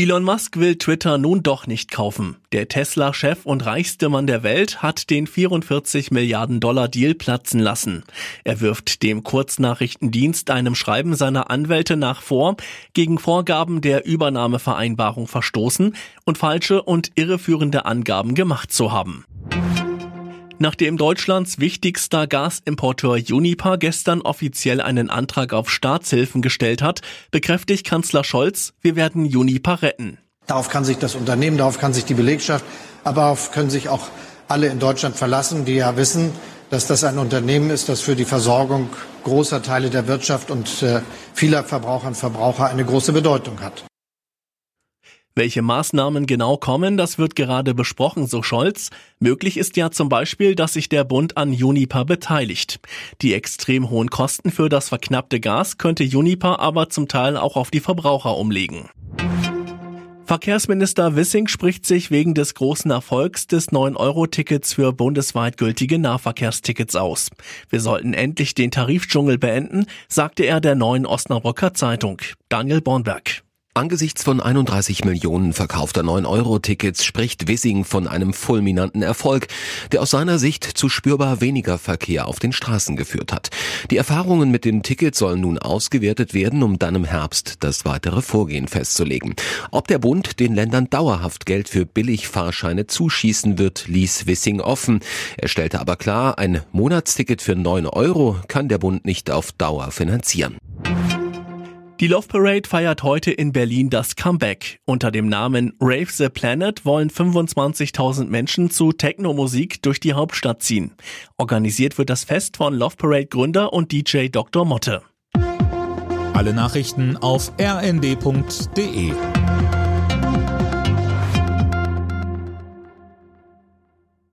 Elon Musk will Twitter nun doch nicht kaufen. Der Tesla-Chef und reichste Mann der Welt hat den 44 Milliarden Dollar Deal platzen lassen. Er wirft dem Kurznachrichtendienst einem Schreiben seiner Anwälte nach vor, gegen Vorgaben der Übernahmevereinbarung verstoßen und falsche und irreführende Angaben gemacht zu haben. Nachdem Deutschlands wichtigster Gasimporteur Uniper gestern offiziell einen Antrag auf Staatshilfen gestellt hat, bekräftigt Kanzler Scholz, wir werden Uniper retten. Darauf kann sich das Unternehmen, darauf kann sich die Belegschaft, aber darauf können sich auch alle in Deutschland verlassen, die ja wissen, dass das ein Unternehmen ist, das für die Versorgung großer Teile der Wirtschaft und äh, vieler Verbraucherinnen und Verbraucher eine große Bedeutung hat. Welche Maßnahmen genau kommen, das wird gerade besprochen, so Scholz. Möglich ist ja zum Beispiel, dass sich der Bund an Juniper beteiligt. Die extrem hohen Kosten für das verknappte Gas könnte Juniper aber zum Teil auch auf die Verbraucher umlegen. Verkehrsminister Wissing spricht sich wegen des großen Erfolgs des 9-Euro-Tickets für bundesweit gültige Nahverkehrstickets aus. Wir sollten endlich den Tarifdschungel beenden, sagte er der neuen Osnabrücker Zeitung. Daniel Bornberg. Angesichts von 31 Millionen verkaufter 9-Euro-Tickets spricht Wissing von einem fulminanten Erfolg, der aus seiner Sicht zu spürbar weniger Verkehr auf den Straßen geführt hat. Die Erfahrungen mit dem Ticket sollen nun ausgewertet werden, um dann im Herbst das weitere Vorgehen festzulegen. Ob der Bund den Ländern dauerhaft Geld für Billigfahrscheine zuschießen wird, ließ Wissing offen. Er stellte aber klar, ein Monatsticket für 9 Euro kann der Bund nicht auf Dauer finanzieren. Die Love Parade feiert heute in Berlin das Comeback. Unter dem Namen Rave the Planet wollen 25.000 Menschen zu Techno-Musik durch die Hauptstadt ziehen. Organisiert wird das Fest von Love Parade Gründer und DJ Dr. Motte. Alle Nachrichten auf rnd.de